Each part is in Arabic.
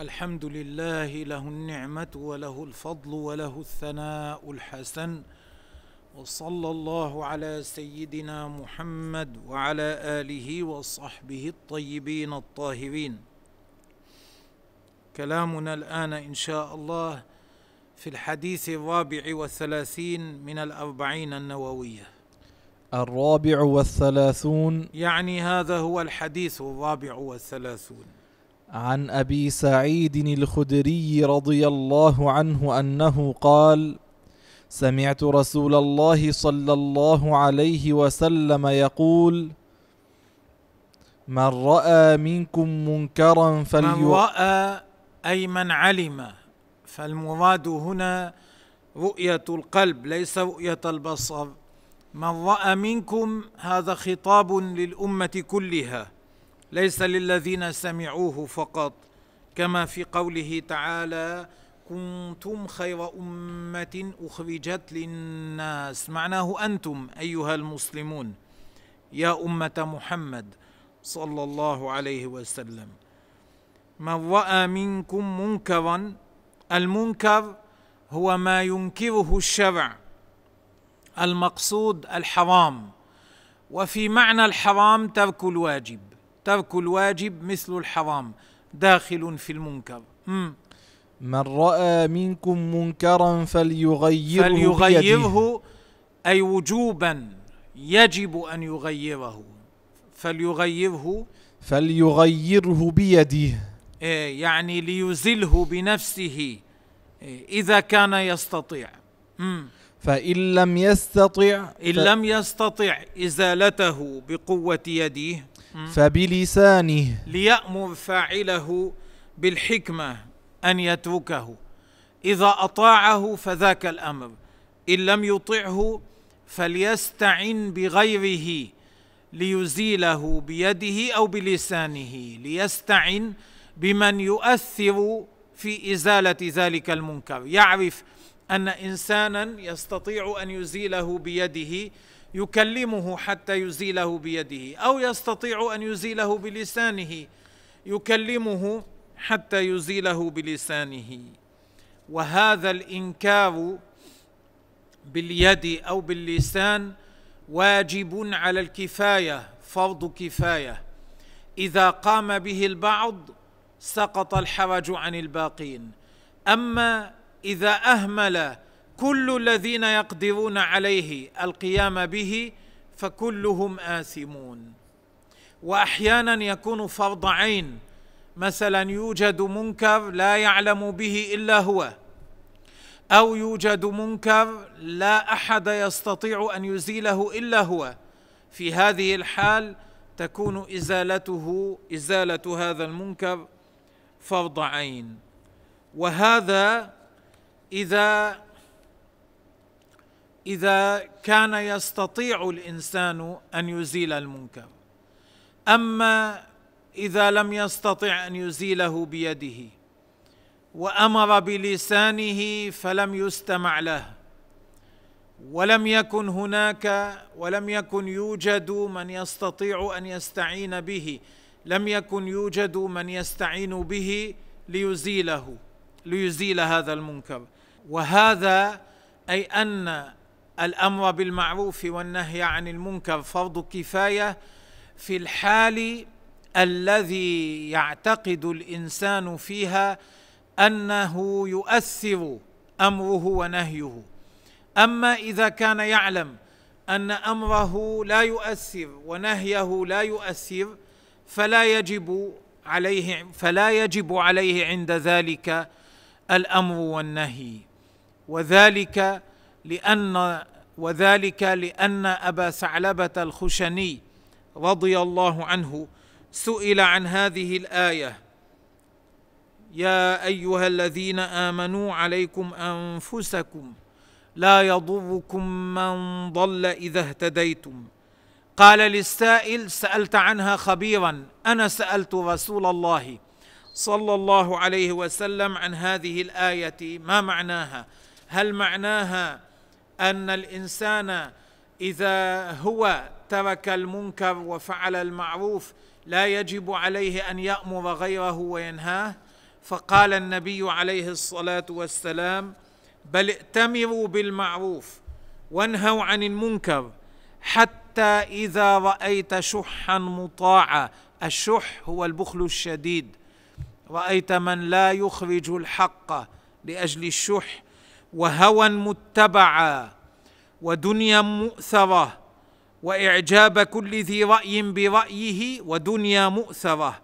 الحمد لله له النعمة وله الفضل وله الثناء الحسن وصلى الله على سيدنا محمد وعلى آله وصحبه الطيبين الطاهرين. كلامنا الآن إن شاء الله في الحديث الرابع والثلاثين من الأربعين النووية. الرابع والثلاثون. يعني هذا هو الحديث الرابع والثلاثون. عن أبي سعيد الخدري رضي الله عنه أنه قال سمعت رسول الله صلى الله عليه وسلم يقول من رأى منكم منكرا من فلي رأى أي من علم فالمراد هنا رؤية القلب ليس رؤية البصر. من رأى منكم هذا خطاب للأمة كلها. ليس للذين سمعوه فقط كما في قوله تعالى كنتم خير أمة أخرجت للناس معناه أنتم أيها المسلمون. يا أمة محمد صلى الله عليه وسلم. من رأى منكم منكرا المنكر هو ما ينكره الشرع المقصود الحرام. وفي معنى الحرام ترك الواجب. ترك الواجب مثل الحرام داخل في المنكر. مم. من رأى منكم منكرا فليغيره فليغيره أي وجوبا يجب أن يغيره. فليغيره. فليغيره بيده. إيه، يعني ليزله بنفسه إيه، إذا كان يستطيع. مم. فإن لم يستطع ف- لم يستطع إزالته بقوة يده فبلسانه. ليأمر فاعله بالحكمة أن يتركه. إذا أطاعه فذاك الأمر. إن لم يطعه فليستعن بغيره ليزيله بيده أو بلسانه. ليستعن بمن يؤثر في إزالة ذلك المنكر. يعرف أن إنسانا يستطيع أن يزيله بيده يكلمه حتى يزيله بيده أو يستطيع أن يزيله بلسانه يكلمه حتى يزيله بلسانه. وهذا الإنكار باليد أو باللسان واجب على الكفاية فرض كفاية. إذا قام به البعض سقط الحرج عن الباقين. أما إذا أهمل كل الذين يقدرون عليه القيام به فكلهم آثمون. وأحيانا يكون فرض عين مثلا يوجد منكر لا يعلم به إلا هو أو يوجد منكر لا أحد يستطيع أن يزيله إلا هو. في هذه الحال تكون إزالته إزالة هذا المنكر فرض عين. وهذا إذا إذا كان يستطيع الإنسان أن يزيل المنكر. أما إذا لم يستطع أن يزيله بيده وأمر بلسانه فلم يستمع له ولم يكن هناك ولم يكن يوجد من يستطيع أن يستعين به لم يكن يوجد من يستعين به ليزيله ليزيل هذا المنكر. وهذا أي أن الأمر بالمعروف والنهي عن المنكر فرض كفاية في الحال الذي يعتقد الإنسان فيها أنه يؤثر أمره ونهيه. أما إذا كان يعلم أن أمره لا يؤثر ونهيه لا يؤثر فلا يجب عليه فلا يجب عليه عند ذلك الأمر والنهي. وذلك لأن وذلك لأن أبا ثعلبة الخشني رضي الله عنه سئل عن هذه الآية. يا أيها الذين آمنوا عليكم أنفسكم لا يضركم من ضل إذا اهتديتم. قال للسائل سألت عنها خبيرا أنا سألت رسول الله صلى الله عليه وسلم عن هذه الآية ما معناها؟ هل معناها أن الإنسان إذا هو ترك المنكر وفعل المعروف لا يجب عليه أن يأمر غيره وينهاه فقال النبي عليه الصلاة والسلام بل ائتمروا بالمعروف وانهوا عن المنكر حتى إذا رأيت شحا مطاعا. الشح هو البخل الشديد. رأيت من لا يخرج الحق لأجل الشح وهوى متبعا ودنيا مؤثرة وإعجاب كل ذي رأي برأيه ودنيا مؤثرة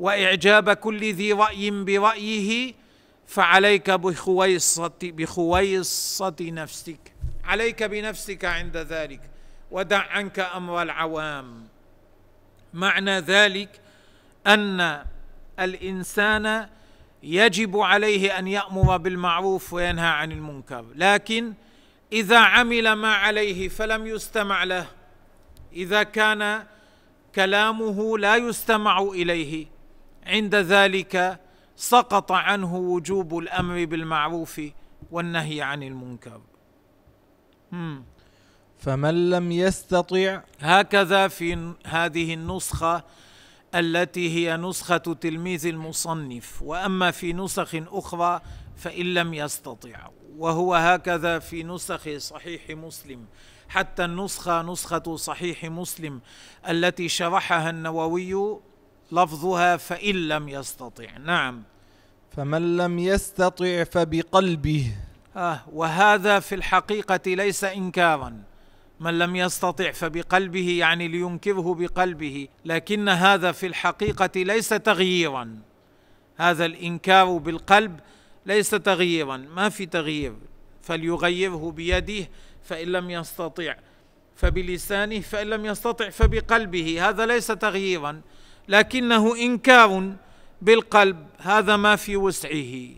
وإعجاب كل ذي رأي برأيه فعليك بخويصه بخويصة نفسك. عليك بنفسك عند ذلك. ودع عنك أمر العوام. معنى ذلك أن الإنسان يجب عليه أن يأمر بالمعروف وينهى عن المنكر. لكن إذا عمل ما عليه فلم يستمع له إذا كان كلامه لا يستمع إليه عند ذلك سقط عنه وجوب الأمر بالمعروف والنهي عن المنكر. فمن لم يستطع هكذا في هذه النسخة التي هي نسخة تلميذ المصنف. وأما في نسخ أخرى فإن لم يستطع. وهو هكذا في نسخ صحيح مسلم. حتى النسخة نسخة صحيح مسلم التي شرحها النووي لفظها فإن لم يستطع. نعم. فمن لم يستطع فبقلبه. آه وهذا في الحقيقة ليس انكارا. من لم يستطع فبقلبه يعني لينكره بقلبه. لكن هذا في الحقيقة ليس تغييرا. هذا الإنكار بالقلب ليس تغييرا. ما في تغيير. فليغيره بيده فإن لم يستطع فبلسانه فإن لم يستطع فبقلبه. هذا ليس تغييرا. لكنه إنكار بالقلب. هذا ما في وسعه.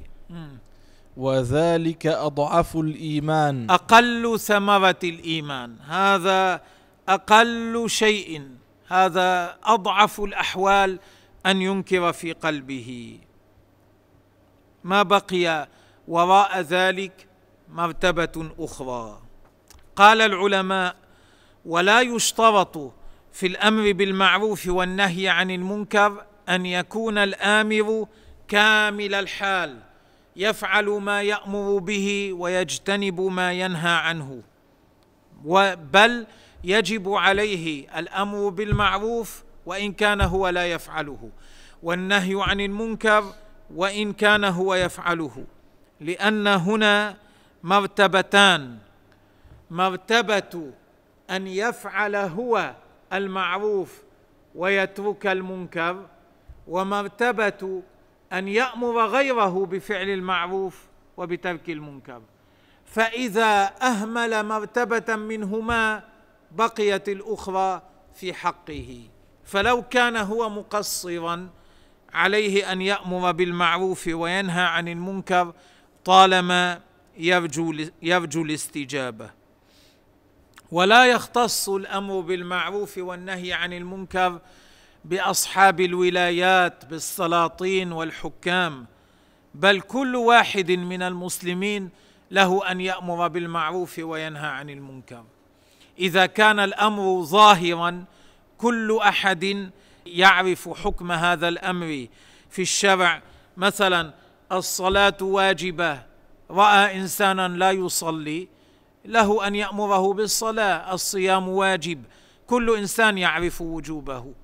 وذلك أضعف الإيمان. أقل ثمرة الإيمان. هذا أقل شيء. هذا أضعف الأحوال أن ينكر في قلبه. ما بقي وراء ذلك مرتبة أخرى. قال العلماء ولا يشترط في الأمر بالمعروف والنهي عن المنكر أن يكون الآمر كامل الحال. يفعل ما يأمر به ويجتنب ما ينهى عنه. بل يجب عليه الأمر بالمعروف وإن كان هو لا يفعله والنهي عن المنكر وإن كان هو يفعله. لأن هنا مرتبتان. مرتبة أن يفعل هو المعروف ويترك المنكر ومرتبة أن يأمر غيره بفعل المعروف وبترك المنكر. فإذا أهمل مرتبة منهما بقيت الأخرى في حقه. فلو كان هو مقصرا عليه أن يأمر بالمعروف وينهى عن المنكر طالما يرجو يرجو الاستجابة. ولا يختص الأمر بالمعروف والنهي عن المنكر بأصحاب الولايات بالسلاطين والحكام. بل كل واحد من المسلمين له أن يأمر بالمعروف وينهى عن المنكر. إذا كان الأمر ظاهرا كل أحد يعرف حكم هذا الأمر. في الشرع مثلا الصلاة واجبة. رأى انسانا لا يصلي له أن يأمره بالصلاة. الصيام واجب. كل إنسان يعرف وجوبه.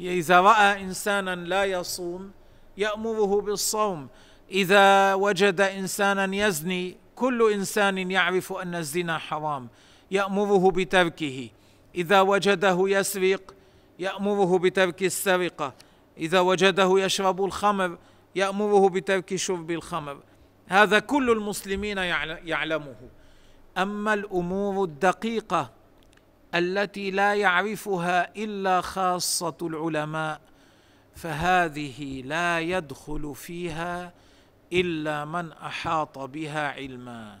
إذا رأى إنسانا لا يصوم يأمره بالصوم. إذا وجد إنسانا يزني كل إنسان يعرف أن الزنا حرام يأمره بتركه. إذا وجده يسرق يأمره بترك السرقة. إذا وجده يشرب الخمر يأمره بترك شرب الخمر. هذا كل المسلمين يعلمه. أما الأمور الدقيقة التي لا يعرفها إلا خاصة العلماء فهذه لا يدخل فيها إلا من أحاط بها علما.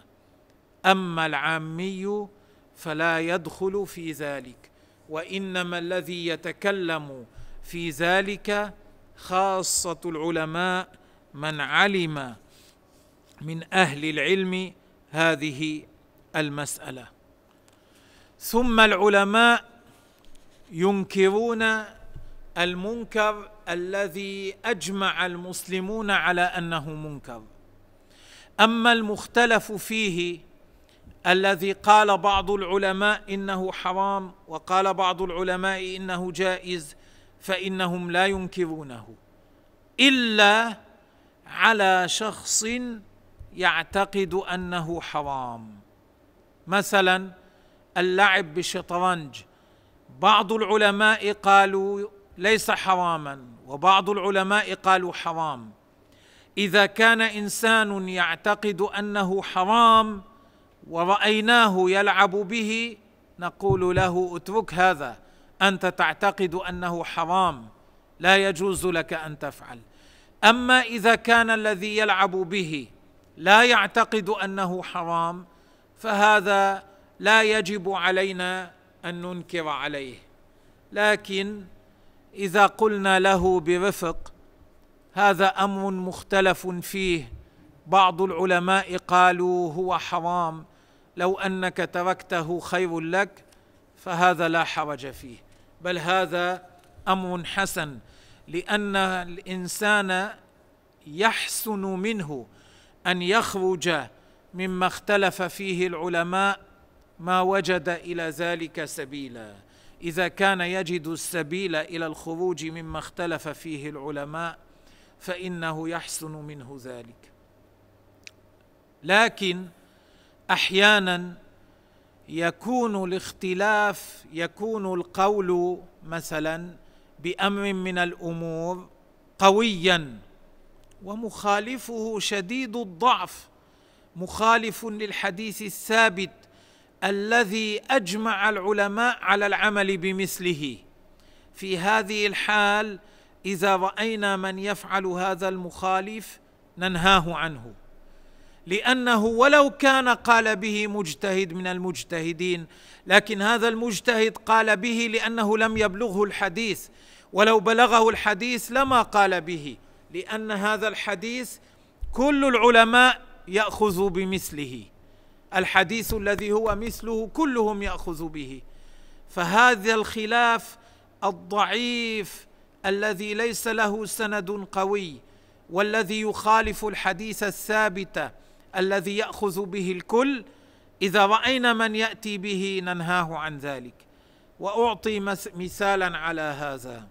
أما العامي فلا يدخل في ذلك وإنما الذي يتكلم في ذلك خاصة العلماء من علم من أهل العلم هذه المسألة. ثم العلماء ينكرون المنكر الذي أجمع المسلمون على أنه منكر. أما المختلف فيه الذي قال بعض العلماء إنه حرام وقال بعض العلماء إنه جائز فإنهم لا ينكرونه إلا على شخص يعتقد أنه حرام. مثلا اللعب بالشطرنج بعض العلماء قالوا ليس حراما وبعض العلماء قالوا حرام. إذا كان إنسان يعتقد أنه حرام ورأيناه يلعب به نقول له اترك هذا. أنت تعتقد أنه حرام لا يجوز لك أن تفعل. أما إذا كان الذي يلعب به لا يعتقد أنه حرام فهذا لا يجب علينا أن ننكر عليه. لكن إذا قلنا له برفق هذا أمر مختلف فيه. بعض العلماء قالوا هو حرام. لو أنك تركته خير لك فهذا لا حرج فيه. بل هذا أمر حسن لأن الإنسان يحسن منه أن يخرج مما اختلف فيه العلماء ما وجد إلى ذلك سبيلا. إذا كان يجد السبيل إلى الخروج مما اختلف فيه العلماء فإنه يحسن منه ذلك. لكن أحيانا يكون الاختلاف يكون القول مثلا بأمر من الأمور قويا ومخالفه شديد الضعف مخالف للحديث الثابت الذي أجمع العلماء على العمل بمثله. في هذه الحال إذا رأينا من يفعل هذا المخالف ننهاه عنه. لأنه ولو كان قال به مجتهد من المجتهدين لكن هذا المجتهد قال به لأنه لم يبلغه الحديث. ولو بلغه الحديث لما قال به لأن هذا الحديث كل العلماء ياخذ بمثله. الحديث الذي هو مثله كلهم يأخذ به. فهذا الخلاف الضعيف الذي ليس له سند قوي والذي يخالف الحديث الثابت الذي يأخذ به الكل. إذا رأينا من يأتي به ننهاه عن ذلك. وأعطي مثالا على هذا.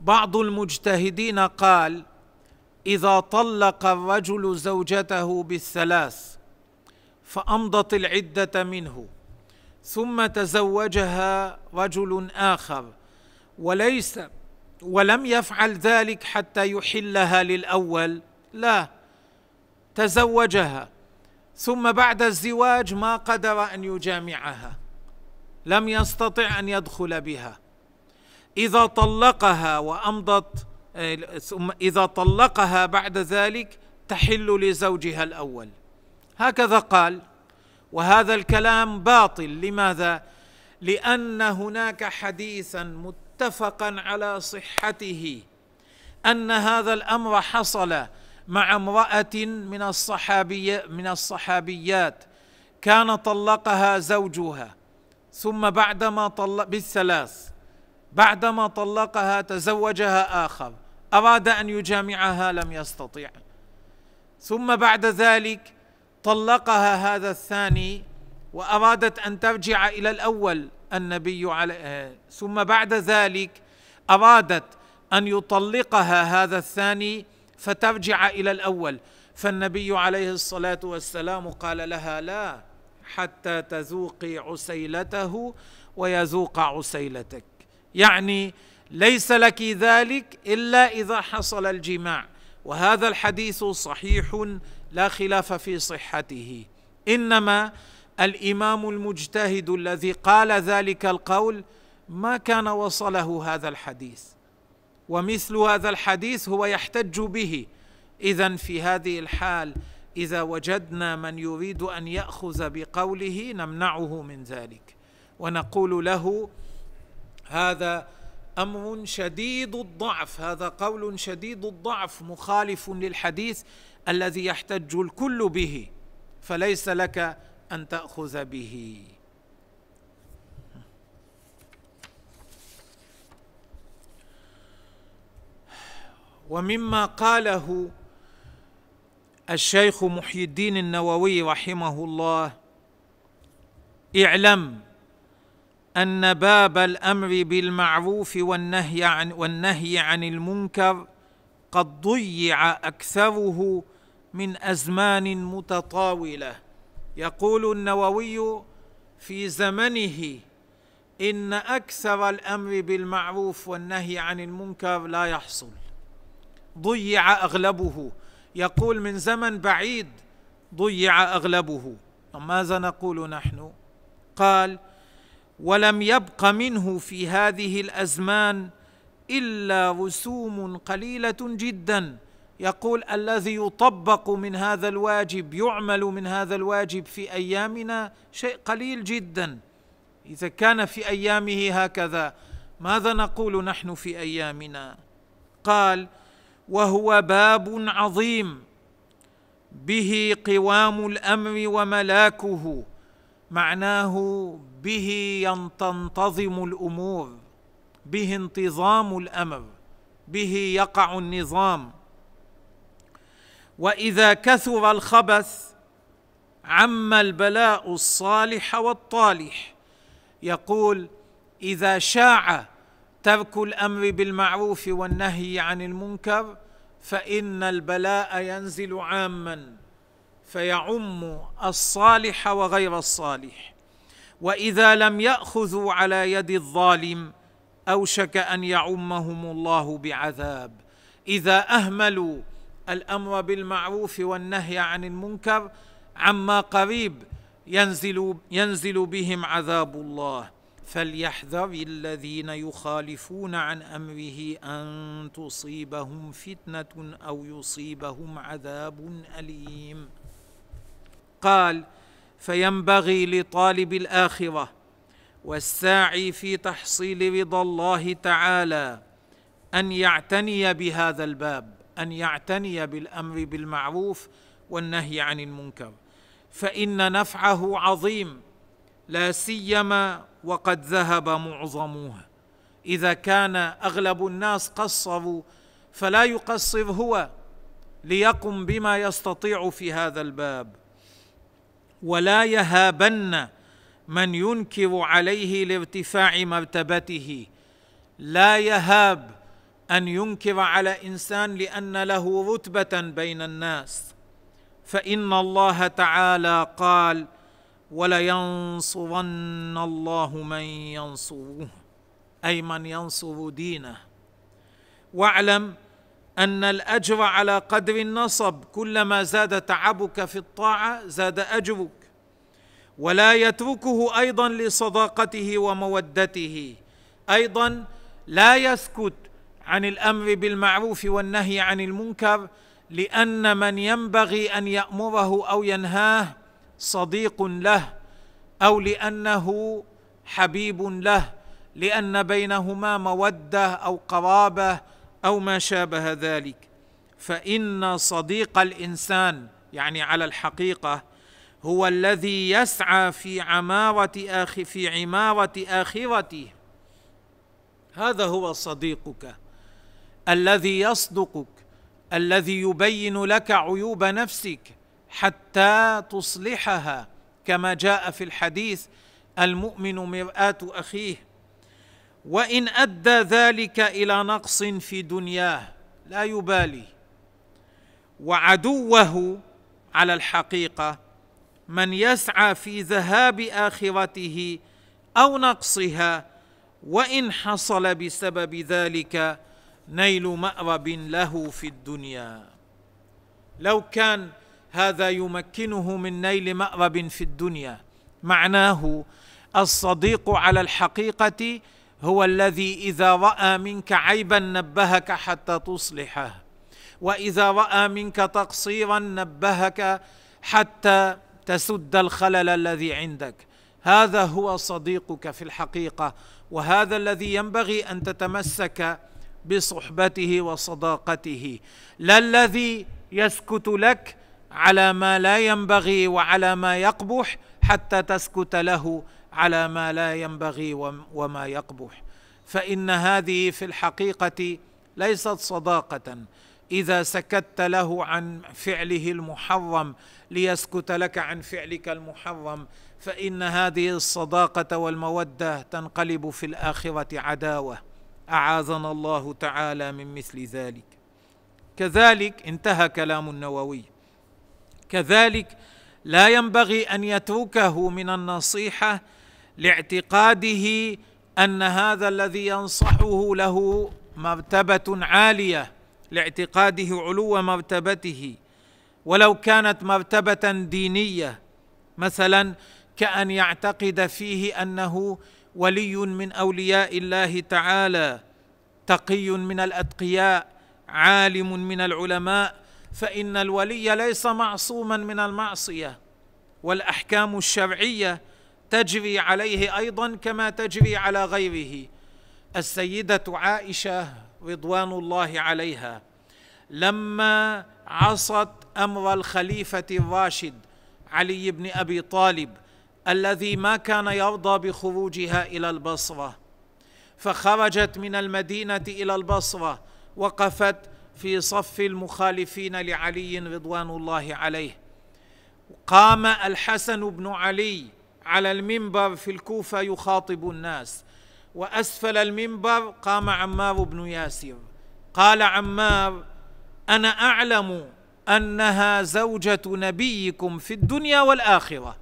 بعض المجتهدين قال إذا طلق الرجل زوجته بالثلاث فأمضت العدة منه. ثم تزوجها رجل آخر. وليس ولم يفعل ذلك حتى يحلها للأول. لا تزوجها. ثم بعد الزواج ما قدر أن يجامعها. لم يستطع أن يدخل بها. إذا طلقها وأمضت ثم إذا طلقها بعد ذلك تحل لزوجها الأول. هكذا قال وهذا الكلام باطل. لماذا؟ لأن هناك حديثا متفقا على صحته أن هذا الأمر حصل مع امرأة من الصحابي من الصحابيات. كان طلقها زوجها ثم بعدما طلق بالثلاث بعدما طلقها تزوجها آخر. أراد أن يجامعها لم يستطيع ثم بعد ذلك طلقها هذا الثاني وأرادت أن ترجع إلى الأول النبي عليه. ثم بعد ذلك أرادت أن يطلقها هذا الثاني فترجع إلى الأول. فالنبي عليه الصلاة والسلام قال لها لا حتى تذوقي عسيلته ويذوق عسيلتك. يعني ليس لك ذلك إلا إذا حصل الجماع. وهذا الحديث صحيح لا خلاف في صحته. إنما الإمام المجتهد الذي قال ذلك القول ما كان وصله هذا الحديث. ومثل هذا الحديث هو يحتج به. اذا في هذه الحال إذا وجدنا من يريد أن يأخذ بقوله نمنعه من ذلك. ونقول له هذا أمر شديد الضعف. هذا قول شديد الضعف مخالف للحديث الذي يحتج الكل به فليس لك أن تأخذ به. ومما قاله الشيخ محي الدين النووي رحمه الله اعلم أن باب الأمر بالمعروف والنهي عن والنهي عن المنكر قد ضيع أكثره من أزمان متطاولة. يقول النووي في زمنه إن أكثر الأمر بالمعروف والنهي عن المنكر لا يحصل. ضيع أغلبه. يقول من زمن بعيد ضيع أغلبه. ماذا نقول نحن؟ قال ولم يبق منه في هذه الأزمان إلا رسوم قليلة جدا يقول الذي يطبق من هذا الواجب يعمل من هذا الواجب في أيامنا شيء قليل جدا. إذا كان في أيامه هكذا ماذا نقول نحن في أيامنا؟ قال وهو باب عظيم. به قوام الأمر وملاكه. معناه به تنتظم الأمور. به انتظام الأمر. به يقع النظام. وإذا كثر الخبث عم البلاء الصالح والطالح. يقول إذا شاع ترك الأمر بالمعروف والنهي عن المنكر فإن البلاء ينزل عاما فيعم الصالح وغير الصالح. وإذا لم يأخذوا على يد الظالم أوشك أن يعمهم الله بعذاب. إذا أهملوا الأمر بالمعروف والنهي عن المنكر عما قريب ينزل ينزل بهم عذاب الله. فليحذر الذين يخالفون عن أمره أن تصيبهم فتنة أو يصيبهم عذاب أليم. قال فينبغي لطالب الآخرة والساعي في تحصيل رضا الله تعالى أن يعتني بهذا الباب. أن يعتني بالأمر بالمعروف والنهي عن المنكر. فإن نفعه عظيم لا سيما وقد ذهب معظموها إذا كان أغلب الناس قصروا فلا يقصر هو ليقم بما يستطيع في هذا الباب. ولا يهابن من ينكر عليه لارتفاع مرتبته. لا يهاب أن ينكر على إنسان لأن له رتبة بين الناس. فإن الله تعالى قال ولينصرن الله من ينصره. أي من ينصر دينه. واعلم أن الأجر على قدر النصب كلما زاد تعبك في الطاعة زاد أجرك. ولا يتركه أيضا لصداقته ومودته. أيضا لا يسكت عن الأمر بالمعروف والنهي عن المنكر لأن من ينبغي أن يأمره أو ينهاه صديق له أو لأنه حبيب له لأن بينهما مودة أو قرابة أو ما شابه ذلك. فإن صديق الإنسان يعني على الحقيقة هو الذي يسعى في عمارة آخ في عمارة آخرته. هذا هو صديقك. الذي يصدقك الذي يبين لك عيوب نفسك حتى تصلحها كما جاء في الحديث المؤمن مرآة أخيه وإن أدى ذلك إلى نقص في دنياه لا يبالي. وعدوه على الحقيقة من يسعى في ذهاب آخرته أو نقصها وإن حصل بسبب ذلك نيل مأرب له في الدنيا. لو كان هذا يمكنه من نيل مأرب في الدنيا معناه الصديق على الحقيقة هو الذي إذا رأى منك عيبا نبهك حتى تصلحه وإذا رأى منك تقصيرا نبهك حتى تسد الخلل الذي عندك. هذا هو صديقك في الحقيقة وهذا الذي ينبغي أن تتمسك بصحبته وصداقته. لا الذي يسكت لك على ما لا ينبغي وعلى ما يقبح حتى تسكت له على ما لا ينبغي وما يقبح. فإن هذه في الحقيقة ليست صداقة. إذا سكت له عن فعله المحرم ليسكت لك عن فعلك المحرم فإن هذه الصداقة والمودة تنقلب في الآخرة عداوة. أعاذنا الله تعالى من مثل ذلك. كذلك انتهى كلام النووي. كذلك لا ينبغي أن يتركه من النصيحة لاعتقاده أن هذا الذي ينصحه له مرتبة عالية لاعتقاده علو مرتبته. ولو كانت مرتبة دينية مثلا كأن يعتقد فيه أنه ولي من أولياء الله تعالى تقي من الأتقياء عالم من العلماء فإن الولي ليس معصوما من المعصية. والأحكام الشرعية تجري عليه أيضا كما تجري على غيره. السيدة عائشة رضوان الله عليها لما عصت أمر الخليفة الراشد علي بن أبي طالب الذي ما كان يرضى بخروجها إلى البصرة. فخرجت من المدينة إلى البصرة وقفت في صف المخالفين لعلي رضوان الله عليه. قام الحسن بن علي على المنبر في الكوفة يخاطب الناس. وأسفل المنبر قام عمار بن ياسر. قال عمار أنا أعلم أنها زوجة نبيكم في الدنيا والآخرة.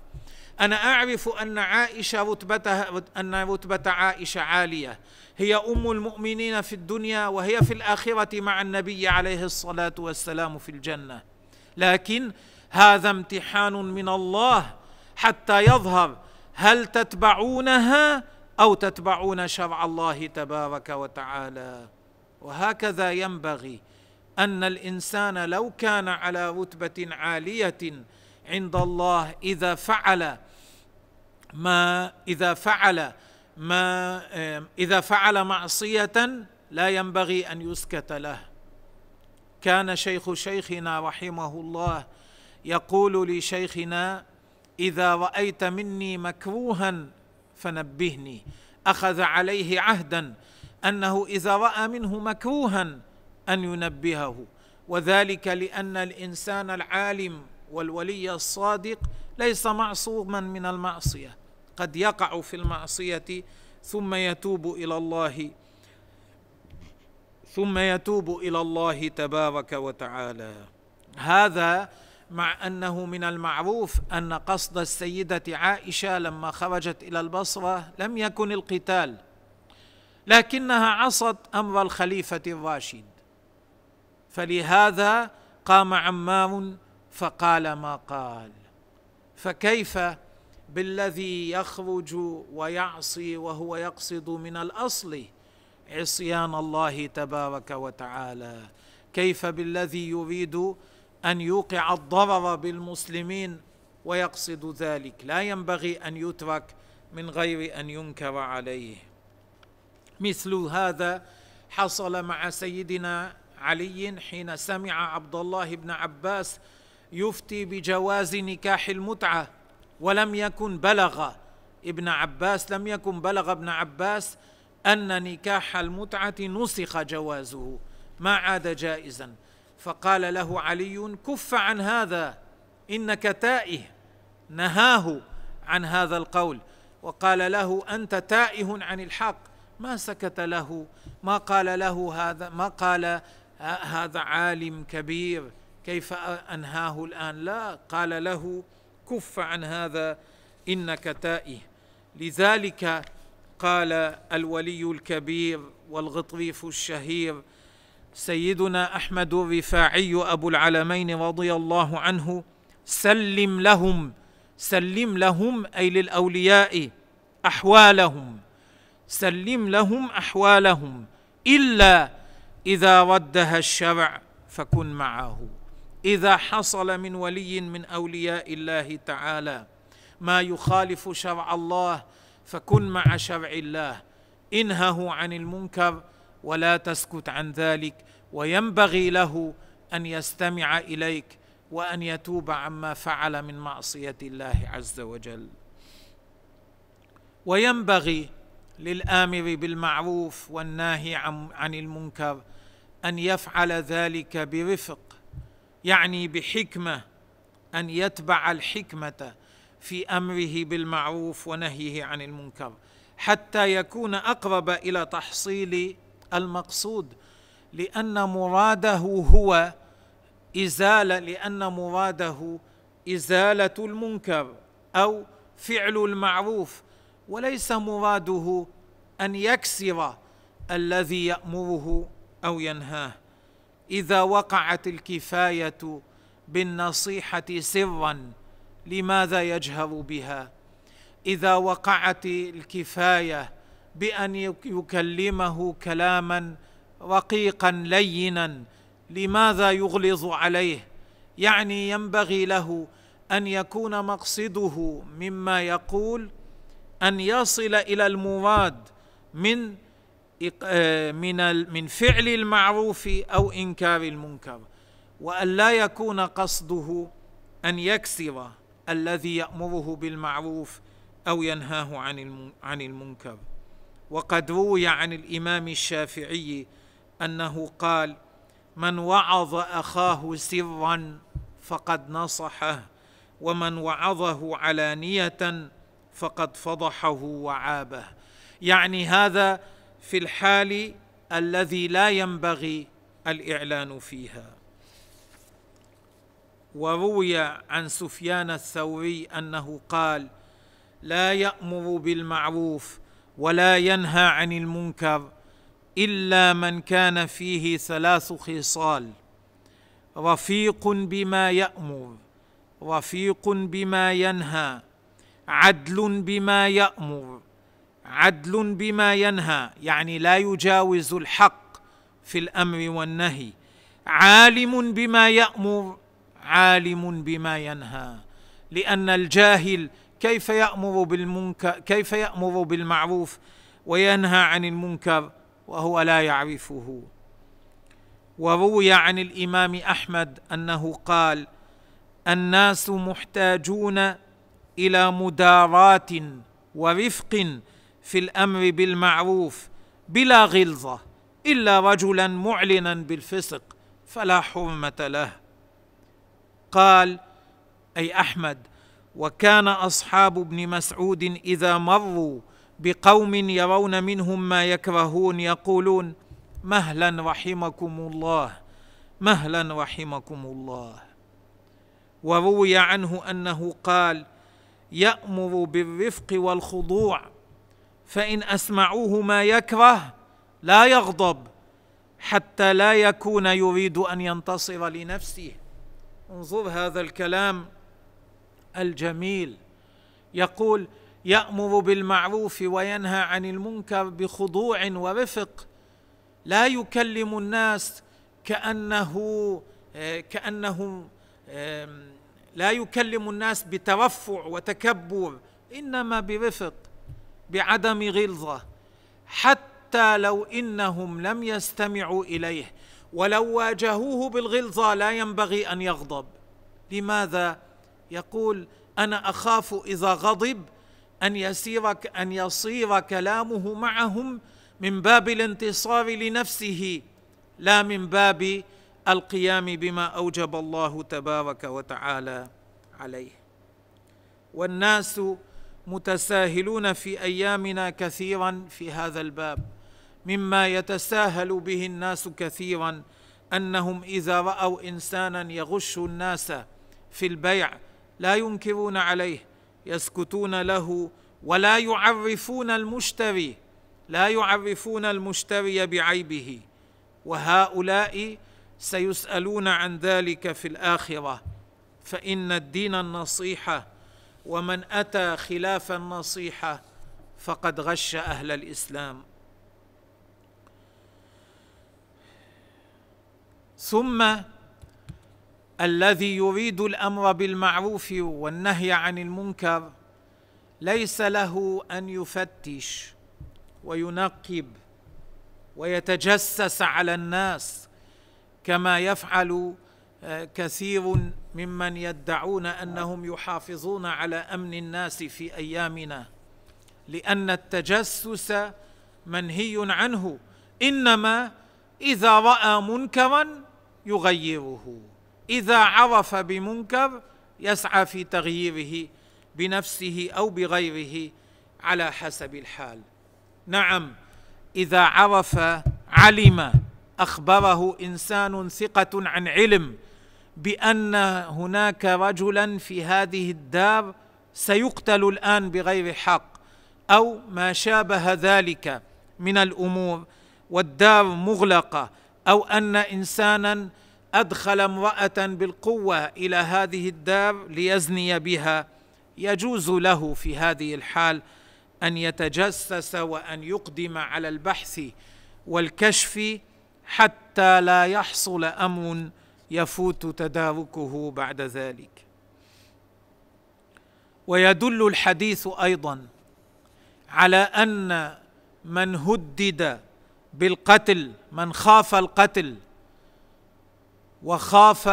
أنا أعرف أن عائشة رتبتها أن رتبة عائشة عالية. هي أم المؤمنين في الدنيا وهي في الآخرة مع النبي عليه الصلاة والسلام في الجنة. لكن هذا امتحان من الله حتى يظهر هل تتبعونها أو تتبعون شرع الله تبارك وتعالى. وهكذا ينبغي أن الإنسان لو كان على رتبة عالية عند الله إذا فعل ما إذا فعل ما إذا فعل معصية لا ينبغي أن يسكت له. كان شيخ شيخنا رحمه الله يقول لشيخنا إذا رأيت مني مكروها فنبهني. أخذ عليه عهدا أنه إذا رأى منه مكروها أن ينبهه. وذلك لأن الإنسان العالم والولي الصادق ليس معصوما من المعصية قد يقع في المعصية ثم يتوب إلى الله ثم يتوب إلى الله تبارك وتعالى. هذا مع أنه من المعروف أن قصد السيدة عائشة لما خرجت إلى البصرة لم يكن القتال لكنها عصت أمر الخليفة الراشد. فلهذا قام عمار فقال ما قال. فكيف بالذي يخرج ويعصي وهو يقصد من الأصل عصيان الله تبارك وتعالى؟ كيف بالذي يريد أن يوقع الضرر بالمسلمين ويقصد ذلك؟ لا ينبغي أن يترك من غير أن ينكر عليه. مثل هذا حصل مع سيدنا علي حين سمع عبد الله بن عباس يفتي بجواز نكاح المتعة ولم يكن بلغ. ابن عباس لم يكن بلغ ابن عباس أن نكاح المتعة نسخ جوازه ما عاد جائزا. فقال له علي كف عن هذا إنك تائه. نهاه عن هذا القول. وقال له أنت تائه عن الحق. ما سكت له. ما قال له هذا ما قال هذا عالم كبير. كيف أنهاه الآن؟ لا قال له كف عن هذا إنك تائه. لذلك قال الولي الكبير والغطريف الشهير سيدنا أحمد الرفاعي أبو العلمين رضي الله عنه سلم لهم سلم لهم أي للأولياء أحوالهم سلم لهم أحوالهم إلا إذا ردها الشرع فكن معه. إذا حصل من ولي من أولياء الله تعالى ما يخالف شرع الله فكن مع شرع الله. انهه عن المنكر ولا تسكت عن ذلك وينبغي له أن يستمع إليك وأن يتوب عما فعل من معصية الله عز وجل. وينبغي للآمر بالمعروف والناهي عن, المنكر أن يفعل ذلك برفق يعني بحكمة أن يتبع الحكمة في أمره بالمعروف ونهيه عن المنكر حتى يكون أقرب إلى تحصيل المقصود لأن مراده هو إزالة لأن مراده إزالة المنكر أو فعل المعروف وليس مراده أن يكسر الذي يأمره أو ينهاه. إذا وقعت الكفاية بالنصيحة سرا لماذا يجهر بها؟ إذا وقعت الكفاية بأن يكلمه كلاما رقيقا لينا لماذا يغلظ عليه؟ يعني ينبغي له أن يكون مقصده مما يقول أن يصل إلى المراد من من من فعل المعروف أو إنكار المنكر. وأن لا يكون قصده أن يكسر الذي يأمره بالمعروف أو ينهاه عن عن المنكر. وقد روي عن الإمام الشافعي أنه قال من وعظ أخاه سرا فقد نصحه ومن وعظه علانية فقد فضحه وعابه. يعني هذا في الحال الذي لا ينبغي الإعلان فيها. وروي عن سفيان الثوري أنه قال لا يأمر بالمعروف ولا ينهى عن المنكر إلا من كان فيه ثلاث خصال رفيق بما يأمر رفيق بما ينهى عدل بما يأمر عدل بما ينهى يعني لا يجاوز الحق في الأمر والنهي. عالم بما يأمر عالم بما ينهى. لأن الجاهل كيف يأمر بالمنكر كيف يأمر بالمعروف وينهى عن المنكر وهو لا يعرفه. وروي عن الإمام أحمد أنه قال الناس محتاجون إلى مدارات ورفق في الأمر بالمعروف بلا غلظة إلا رجلا معلنا بالفسق فلا حرمة له. قال أي أحمد وكان أصحاب ابن مسعود إذا مروا بقوم يرون منهم ما يكرهون يقولون مهلا رحمكم الله مهلا رحمكم الله. وروي عنه أنه قال يأمر بالرفق والخضوع فإن أسمعوه ما يكره لا يغضب حتى لا يكون يريد أن ينتصر لنفسه. انظر هذا الكلام الجميل. يقول يأمر بالمعروف وينهى عن المنكر بخضوع ورفق. لا يكلم الناس كأنه كانه لا يكلم الناس بترفع وتكبر إنما برفق. بعدم غلظة حتى لو إنهم لم يستمعوا إليه ولو واجهوه بالغلظة لا ينبغي أن يغضب. لماذا؟ يقول أنا أخاف إذا غضب أن يسير أن يصير كلامه معهم من باب الانتصار لنفسه لا من باب القيام بما أوجب الله تبارك وتعالى عليه. والناس متساهلون في أيامنا كثيرا في هذا الباب. مما يتساهل به الناس كثيرا أنهم إذا رأوا انسانا يغش الناس في البيع لا ينكرون عليه يسكتون له ولا يعرفون المشتري لا يعرفون المشتري بعيبه. وهؤلاء سيسألون عن ذلك في الآخرة. فإن الدين النصيحة ومن أتى خلاف النصيحة فقد غش أهل الإسلام. ثم الذي يريد الأمر بالمعروف والنهي عن المنكر ليس له أن يفتش وينقب ويتجسس على الناس كما يفعل كثير ممن يدعون أنهم يحافظون على أمن الناس في أيامنا لأن التجسس منهي عنه إنما إذا رأى منكرا يغيره إذا عرف بمنكر يسعى في تغييره بنفسه أو بغيره على حسب الحال. نعم إذا عرف علم. أخبره إنسان ثقة عن علم بأن هناك رجلا في هذه الدار سيقتل الآن بغير حق أو ما شابه ذلك من الأمور والدار مغلقة أو أن انسانا أدخل امرأة بالقوة إلى هذه الدار ليزني بها. يجوز له في هذه الحال أن يتجسس وأن يقدم على البحث والكشف حتى لا يحصل أمر يفوت تداركه بعد ذلك. ويدل الحديث أيضا على أن من هدد بالقتل من خاف القتل وخاف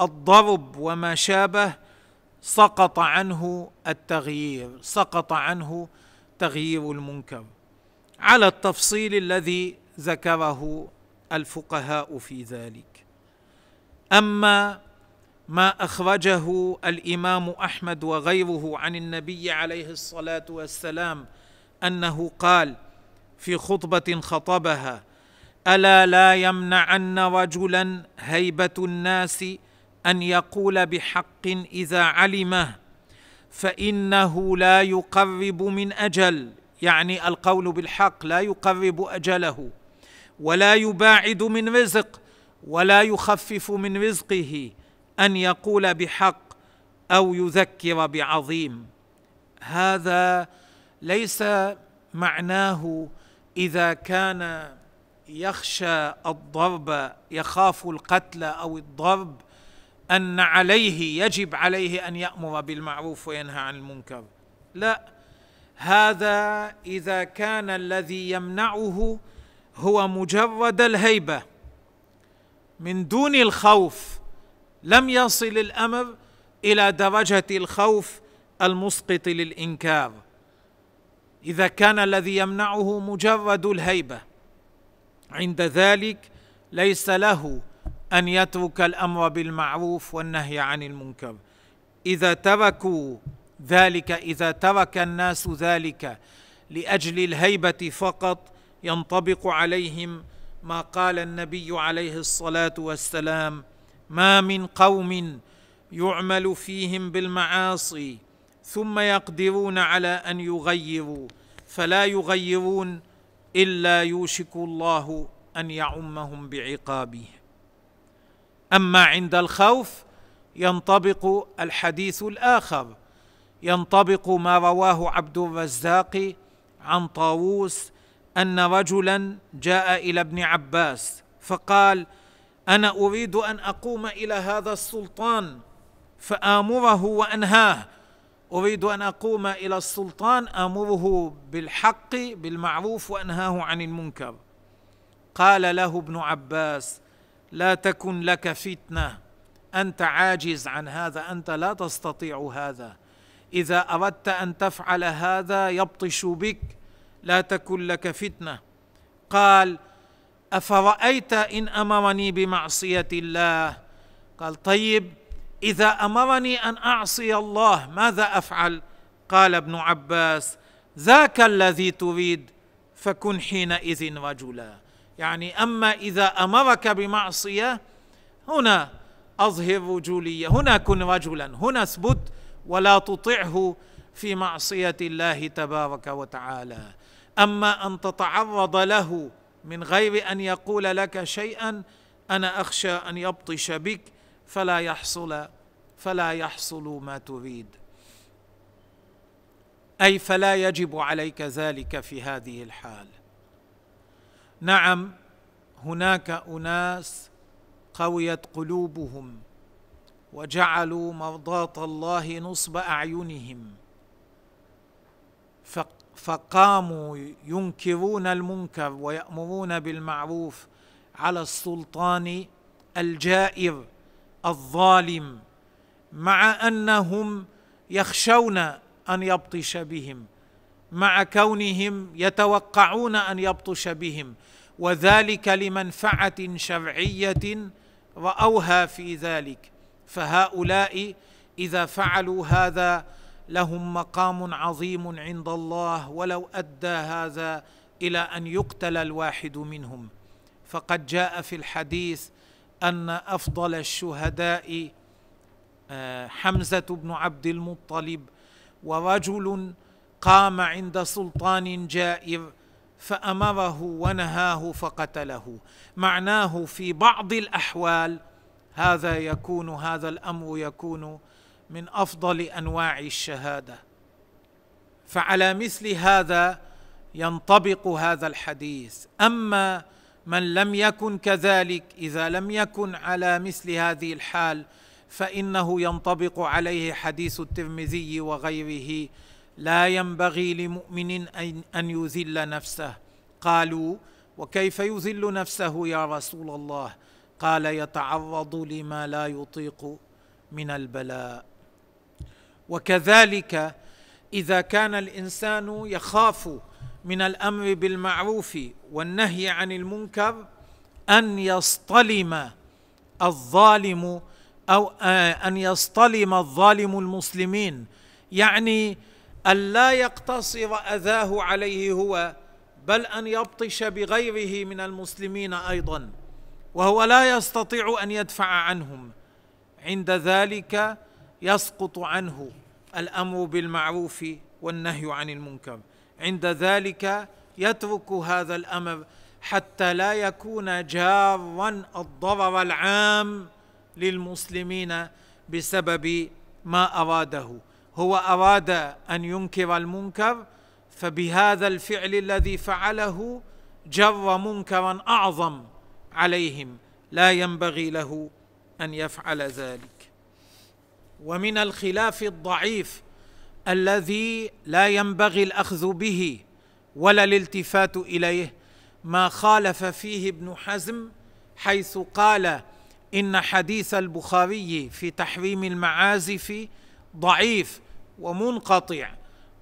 الضرب وما شابه سقط عنه التغيير سقط عنه تغيير المنكر. على التفصيل الذي ذكره الفقهاء في ذلك. أما ما أخرجه الإمام أحمد وغيره عن النبي عليه الصلاة والسلام أنه قال في خطبة خطبها ألا لا يمنعن رجلا هيبة الناس أن يقول بحق إذا علمه فإنه لا يقرب من أجل. يعني القول بالحق لا يقرب أجله. ولا يباعد من رزق ولا يخفف من رزقه أن يقول بحق أو يذكر بعظيم. هذا ليس معناه إذا كان يخشى الضرب يخاف القتل أو الضرب أن عليه يجب عليه أن يأمر بالمعروف وينهى عن المنكر. لا هذا إذا كان الذي يمنعه هو مجرد الهيبة. من دون الخوف لم يصل الأمر إلى درجة الخوف المسقط للإنكار. إذا كان الذي يمنعه مجرد الهيبة. عند ذلك ليس له أن يترك الأمر بالمعروف والنهي عن المنكر. إذا تركوا ذلك إذا ترك الناس ذلك لأجل الهيبة فقط ينطبق عليهم ما قال النبي عليه الصلاة والسلام ما من قوم يعمل فيهم بالمعاصي ثم يقدرون على أن يغيروا فلا يغيرون إلا يوشك الله أن يعمهم بعقابه. أما عند الخوف ينطبق الحديث الآخر ينطبق ما رواه عبد الرزاق عن طاووس أن رجلا جاء إلى ابن عباس فقال أنا أريد أن أقوم إلى هذا السلطان فآمره وأنهاه. أريد أن أقوم إلى السلطان آمره بالحق بالمعروف وأنهاه عن المنكر. قال له ابن عباس لا تكن لك فتنة أنت عاجز عن هذا أنت لا تستطيع هذا. إذا أردت أن تفعل هذا يبطش بك. لا تكن لك فتنة. قال أفرأيت إن أمرني بمعصية الله؟ قال طيب إذا أمرني أن أعصي الله ماذا أفعل؟ قال ابن عباس ذاك الذي تريد فكن حينئذ رجلا. يعني أما إذا أمرك بمعصية هنا أظهر رجولية هنا كن رجلا هنا اثبت ولا تطعه في معصية الله تبارك وتعالى. أما أن تتعرض له من غير أن يقول لك شيئا أنا أخشى أن يبطش بك فلا يحصل فلا يحصل ما تريد. أي فلا يجب عليك ذلك في هذه الحال. نعم هناك أناس قويت قلوبهم وجعلوا مرضاة الله نصب أعينهم. فقاموا ينكرون المنكر ويأمرون بالمعروف على السلطان الجائر الظالم مع أنهم يخشون أن يبطش بهم مع كونهم يتوقعون أن يبطش بهم وذلك لمنفعة شرعية رأوها في ذلك. فهؤلاء إذا فعلوا هذا لهم مقام عظيم عند الله ولو أدى هذا إلى أن يقتل الواحد منهم. فقد جاء في الحديث أن أفضل الشهداء آه، حمزة بن عبد المطلب ورجل قام عند سلطان جائر فأمره ونهاه فقتله. معناه في بعض الأحوال هذا يكون هذا الأمر يكون من أفضل أنواع الشهادة. فعلى مثل هذا ينطبق هذا الحديث. أما من لم يكن كذلك إذا لم يكن على مثل هذه الحال فإنه ينطبق عليه حديث الترمذي وغيره. لا ينبغي لمؤمن أن يذل نفسه. قالوا وكيف يذل نفسه يا رسول الله؟ قال يتعرض لما لا يطيق من البلاء. وكذلك إذا كان الإنسان يخاف من الأمر بالمعروف والنهي عن المنكر أن يصطلم الظالم أو آه، أن يصطلم الظالم المسلمين. يعني أن لا يقتصر أذاه عليه هو بل أن يبطش بغيره من المسلمين أيضا. وهو لا يستطيع أن يدفع عنهم. عند ذلك يسقط عنه الأمر بالمعروف والنهي عن المنكر. عند ذلك يترك هذا الأمر حتى لا يكون جارا الضرر العام للمسلمين بسبب ما أراده. هو أراد أن ينكر المنكر فبهذا الفعل الذي فعله جر منكرا أعظم عليهم. لا ينبغي له أن يفعل ذلك. ومن الخلاف الضعيف الذي لا ينبغي الأخذ به ولا الالتفات إليه ما خالف فيه ابن حزم حيث قال إن حديث البخاري في تحريم المعازف ضعيف ومنقطع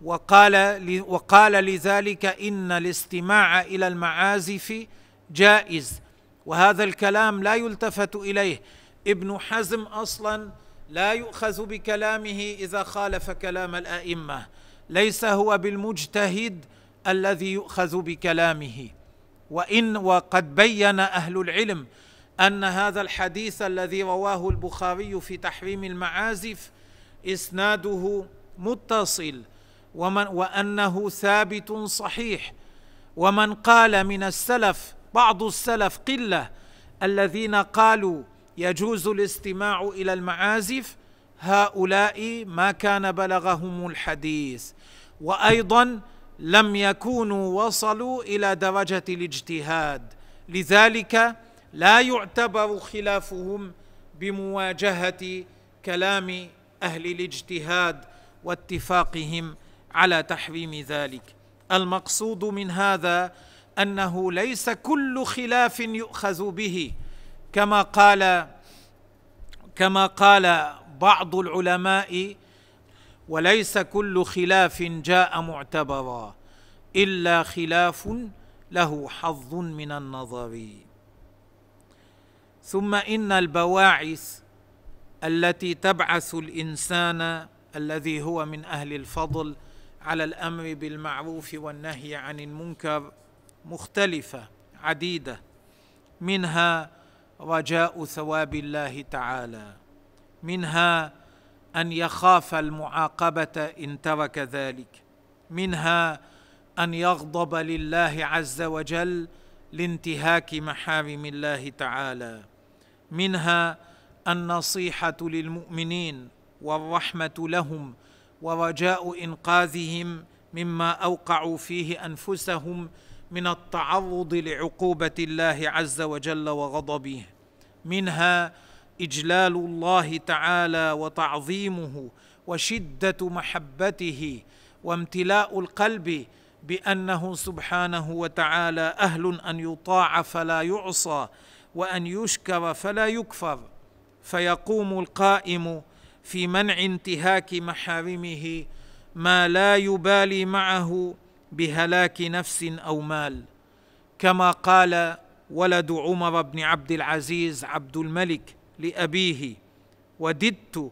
وقال وقال لذلك إن الاستماع إلى المعازف جائز. وهذا الكلام لا يلتفت إليه. ابن حزم أصلا لا يؤخذ بكلامه إذا خالف كلام الأئمة. ليس هو بالمجتهد الذي يؤخذ بكلامه. وإن وقد بين أهل العلم أن هذا الحديث الذي رواه البخاري في تحريم المعازف إسناده متصل ومن وأنه ثابت صحيح. ومن قال من السلف بعض السلف قلة الذين قالوا يجوز الاستماع إلى المعازف هؤلاء ما كان بلغهم الحديث. وأيضا لم يكونوا وصلوا إلى درجة الاجتهاد. لذلك لا يعتبر خلافهم بمواجهة كلام أهل الاجتهاد واتفاقهم على تحريم ذلك. المقصود من هذا أنه ليس كل خلاف يؤخذ به. كما قال كما قال بعض العلماء وليس كل خلاف جاء معتبرا إلا خلاف له حظ من النظر. ثم إن البواعث التي تبعث الإنسان الذي هو من أهل الفضل على الأمر بالمعروف والنهي عن المنكر مختلفة عديدة منها رجاء ثواب الله تعالى منها أن يخاف المعاقبة إن ترك ذلك منها أن يغضب لله عز وجل لانتهاك محارم الله تعالى منها النصيحه للمؤمنين والرحمة لهم ورجاء إنقاذهم مما أوقعوا فيه أنفسهم من التعرض لعقوبة الله عز وجل وغضبه منها إجلال الله تعالى وتعظيمه وشدة محبته وامتلاء القلب بأنه سبحانه وتعالى أهل أن يطاع فلا يعصى وأن يشكر فلا يكفر. فيقوم القائم في منع انتهاك محارمه ما لا يبالي معه بهلاك نفس أو مال. كما قال ولد عمر بن عبد العزيز عبد الملك لأبيه وددت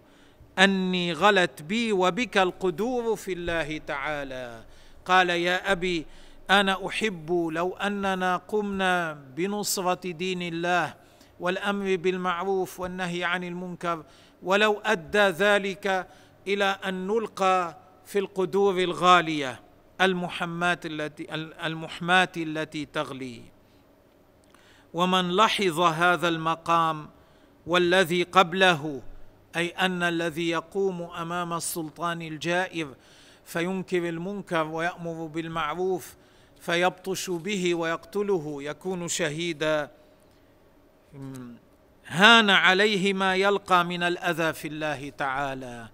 أني غلت بي وبك القدور في الله تعالى. قال يا أبي أنا أحب لو أننا قمنا بنصرة دين الله والأمر بالمعروف والنهي عن المنكر ولو أدى ذلك إلى أن نلقى في القدور الغالية. المحمات التي المحماه التي تغلي. ومن لحظ هذا المقام والذي قبله أي أن الذي يقوم أمام السلطان الجائر فينكر المنكر ويأمر بالمعروف فيبطش به ويقتله يكون شهيدا. هان عليه ما يلقى من الأذى في الله تعالى.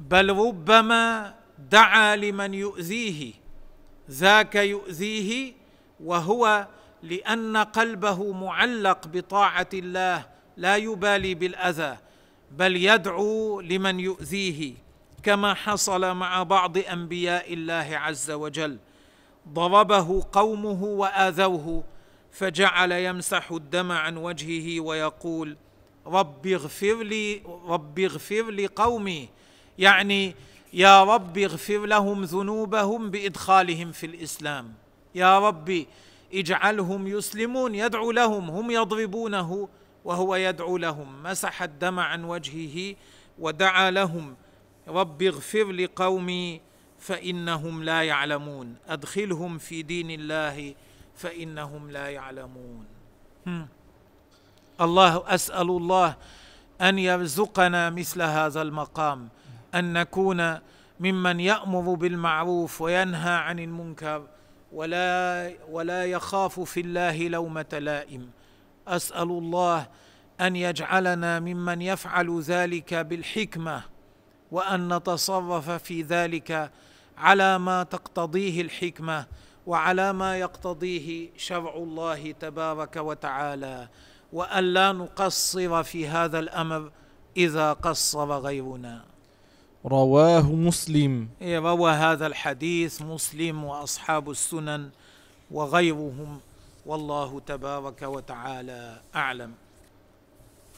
بل ربما دعا لمن يؤذيه ذاك يؤذيه وهو لأن قلبه معلق بطاعة الله لا يبالي بالأذى بل يدعو لمن يؤذيه كما حصل مع بعض أنبياء الله عز وجل. ضربه قومه وآذوه فجعل يمسح الدم عن وجهه ويقول رب اغفر لي رب اغفر لقومي. يعني يا رب اغفر لهم ذنوبهم بإدخالهم في الإسلام. يا رب اجعلهم يسلمون يدعو لهم هم يضربونه وهو يدعو لهم. مسح الدم عن وجهه ودعا لهم. رب اغفر لقومي فإنهم لا يعلمون. أدخلهم في دين الله فإنهم لا يعلمون. الله أسأل الله أن يرزقنا مثل هذا المقام. أن نكون ممن يأمر بالمعروف وينهى عن المنكر ولا ولا يخاف في الله لومة لائم. أسأل الله أن يجعلنا ممن يفعل ذلك بالحكمة وأن نتصرف في ذلك على ما تقتضيه الحكمة وعلى ما يقتضيه شرع الله تبارك وتعالى. وأن لا نقصر في هذا الأمر إذا قصر غيرنا. رواه مسلم. إيه، روى هذا الحديث مسلم وأصحاب السنن وغيرهم. والله تبارك وتعالى أعلم.